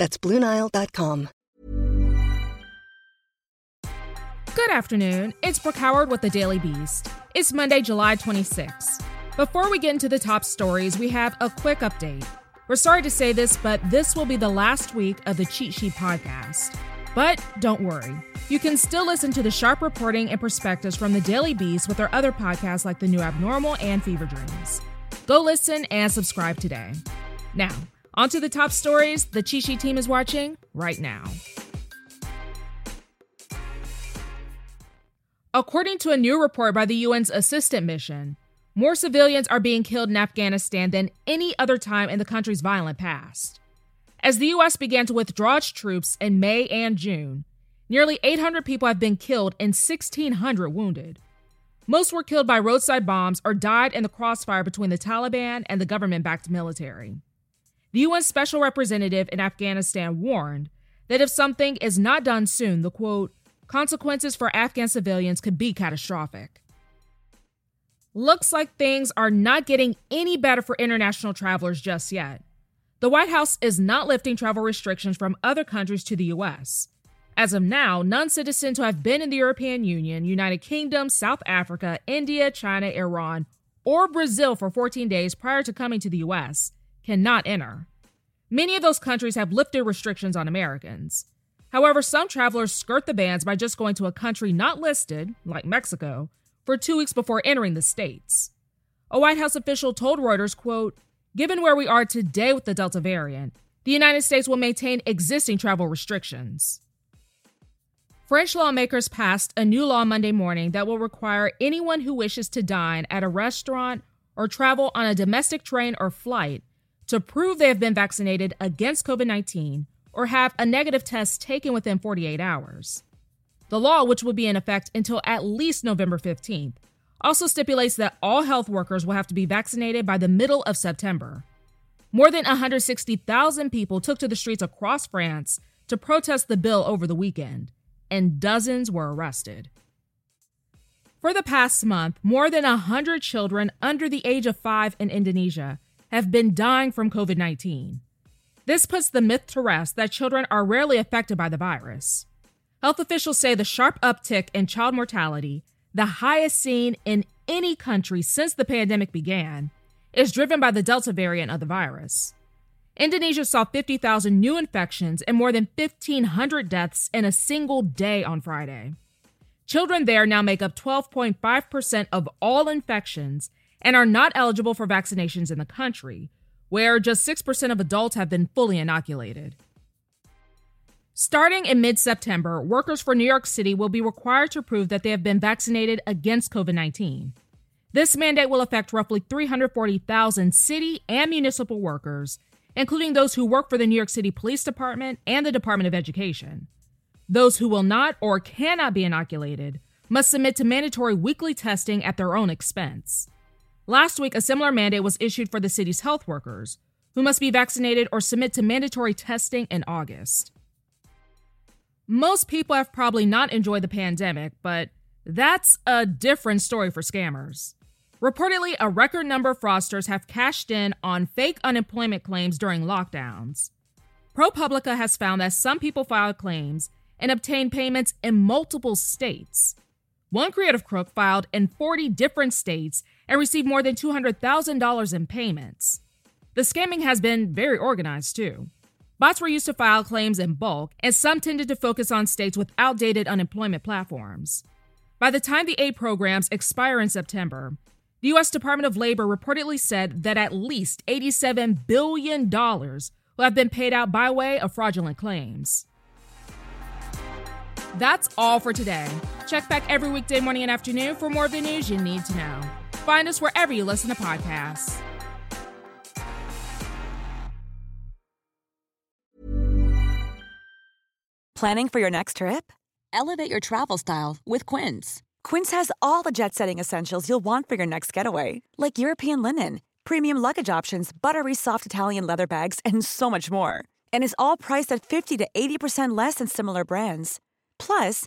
That's BlueNile.com. Good afternoon. It's Brooke Howard with the Daily Beast. It's Monday, July 26th. Before we get into the top stories, we have a quick update. We're sorry to say this, but this will be the last week of the Cheat Sheet podcast. But don't worry. You can still listen to the sharp reporting and perspectives from the Daily Beast with our other podcasts like The New Abnormal and Fever Dreams. Go listen and subscribe today. Now, on to the top stories the Sheet team is watching right now. According to a new report by the UN's Assistance Mission, more civilians are being killed in Afghanistan than any other time in the country's violent past. As the U.S. began to withdraw its troops in May and June, nearly 800 people have been killed and 1,600 wounded. Most were killed by roadside bombs or died in the crossfire between the Taliban and the government backed military. The UN Special Representative in Afghanistan warned that if something is not done soon, the quote, consequences for Afghan civilians could be catastrophic. Looks like things are not getting any better for international travelers just yet. The White House is not lifting travel restrictions from other countries to the U.S. As of now, non citizens who have been in the European Union, United Kingdom, South Africa, India, China, Iran, or Brazil for 14 days prior to coming to the U.S. cannot enter. Many of those countries have lifted restrictions on Americans. However, some travelers skirt the bans by just going to a country not listed, like Mexico, for two weeks before entering the states. A White House official told Reuters, quote, Given where we are today with the Delta variant, the United States will maintain existing travel restrictions. French lawmakers passed a new law Monday morning that will require anyone who wishes to dine at a restaurant or travel on a domestic train or flight to prove they have been vaccinated against COVID 19 or have a negative test taken within 48 hours. The law, which will be in effect until at least November 15th, also stipulates that all health workers will have to be vaccinated by the middle of September. More than 160,000 people took to the streets across France to protest the bill over the weekend, and dozens were arrested. For the past month, more than 100 children under the age of five in Indonesia have been dying from COVID 19. This puts the myth to rest that children are rarely affected by the virus. Health officials say the sharp uptick in child mortality, the highest seen in any country since the pandemic began, is driven by the Delta variant of the virus. Indonesia saw 50,000 new infections and more than 1,500 deaths in a single day on Friday. Children there now make up 12.5% of all infections and are not eligible for vaccinations in the country, where just 6% of adults have been fully inoculated. Starting in mid September, workers for New York City will be required to prove that they have been vaccinated against COVID 19. This mandate will affect roughly 340,000 city and municipal workers, including those who work for the New York City Police Department and the Department of Education. Those who will not or cannot be inoculated must submit to mandatory weekly testing at their own expense. Last week, a similar mandate was issued for the city's health workers, who must be vaccinated or submit to mandatory testing in August. Most people have probably not enjoyed the pandemic, but that's a different story for scammers. Reportedly, a record number of fraudsters have cashed in on fake unemployment claims during lockdowns. ProPublica has found that some people filed claims and obtained payments in multiple states. One creative crook filed in 40 different states and received more than $200,000 in payments. The scamming has been very organized, too. Bots were used to file claims in bulk, and some tended to focus on states with outdated unemployment platforms. By the time the aid programs expire in September, the U.S. Department of Labor reportedly said that at least $87 billion will have been paid out by way of fraudulent claims. That's all for today. Check back every weekday morning and afternoon for more of the news you need to know. Find us wherever you listen to podcasts. Planning for your next trip? Elevate your travel style with Quince. Quince has all the jet setting essentials you'll want for your next getaway, like European linen, premium luggage options, buttery soft Italian leather bags, and so much more. And is all priced at 50 to 80% less than similar brands. Plus,